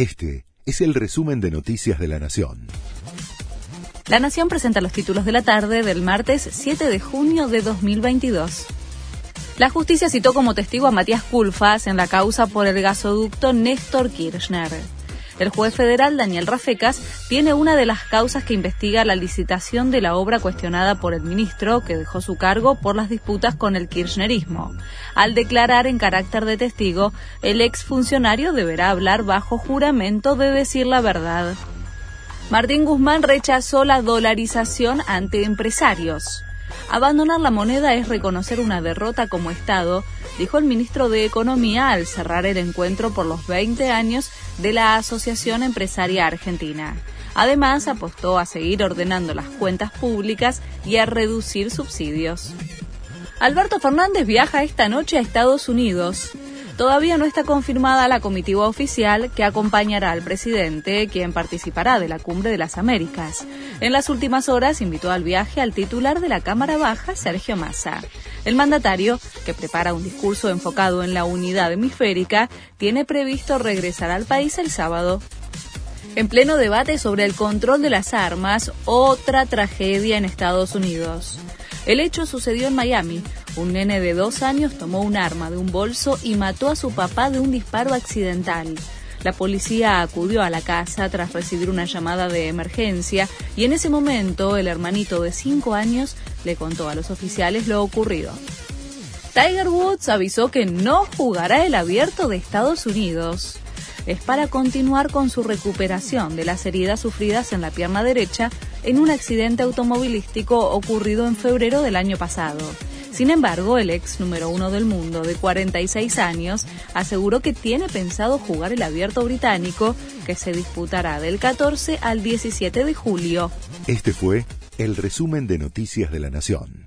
Este es el resumen de Noticias de la Nación. La Nación presenta los títulos de la tarde del martes 7 de junio de 2022. La justicia citó como testigo a Matías Culfas en la causa por el gasoducto Néstor Kirchner. El juez federal Daniel Rafecas tiene una de las causas que investiga la licitación de la obra cuestionada por el ministro que dejó su cargo por las disputas con el kirchnerismo. Al declarar en carácter de testigo, el exfuncionario deberá hablar bajo juramento de decir la verdad. Martín Guzmán rechazó la dolarización ante empresarios. Abandonar la moneda es reconocer una derrota como Estado, dijo el ministro de Economía al cerrar el encuentro por los 20 años de la Asociación Empresaria Argentina. Además, apostó a seguir ordenando las cuentas públicas y a reducir subsidios. Alberto Fernández viaja esta noche a Estados Unidos. Todavía no está confirmada la comitiva oficial que acompañará al presidente, quien participará de la Cumbre de las Américas. En las últimas horas invitó al viaje al titular de la Cámara Baja, Sergio Massa. El mandatario, que prepara un discurso enfocado en la unidad hemisférica, tiene previsto regresar al país el sábado. En pleno debate sobre el control de las armas, otra tragedia en Estados Unidos. El hecho sucedió en Miami, un nene de dos años tomó un arma de un bolso y mató a su papá de un disparo accidental. La policía acudió a la casa tras recibir una llamada de emergencia y en ese momento el hermanito de cinco años le contó a los oficiales lo ocurrido. Tiger Woods avisó que no jugará el abierto de Estados Unidos. Es para continuar con su recuperación de las heridas sufridas en la pierna derecha en un accidente automovilístico ocurrido en febrero del año pasado. Sin embargo, el ex número uno del mundo, de 46 años, aseguró que tiene pensado jugar el abierto británico, que se disputará del 14 al 17 de julio. Este fue el resumen de Noticias de la Nación.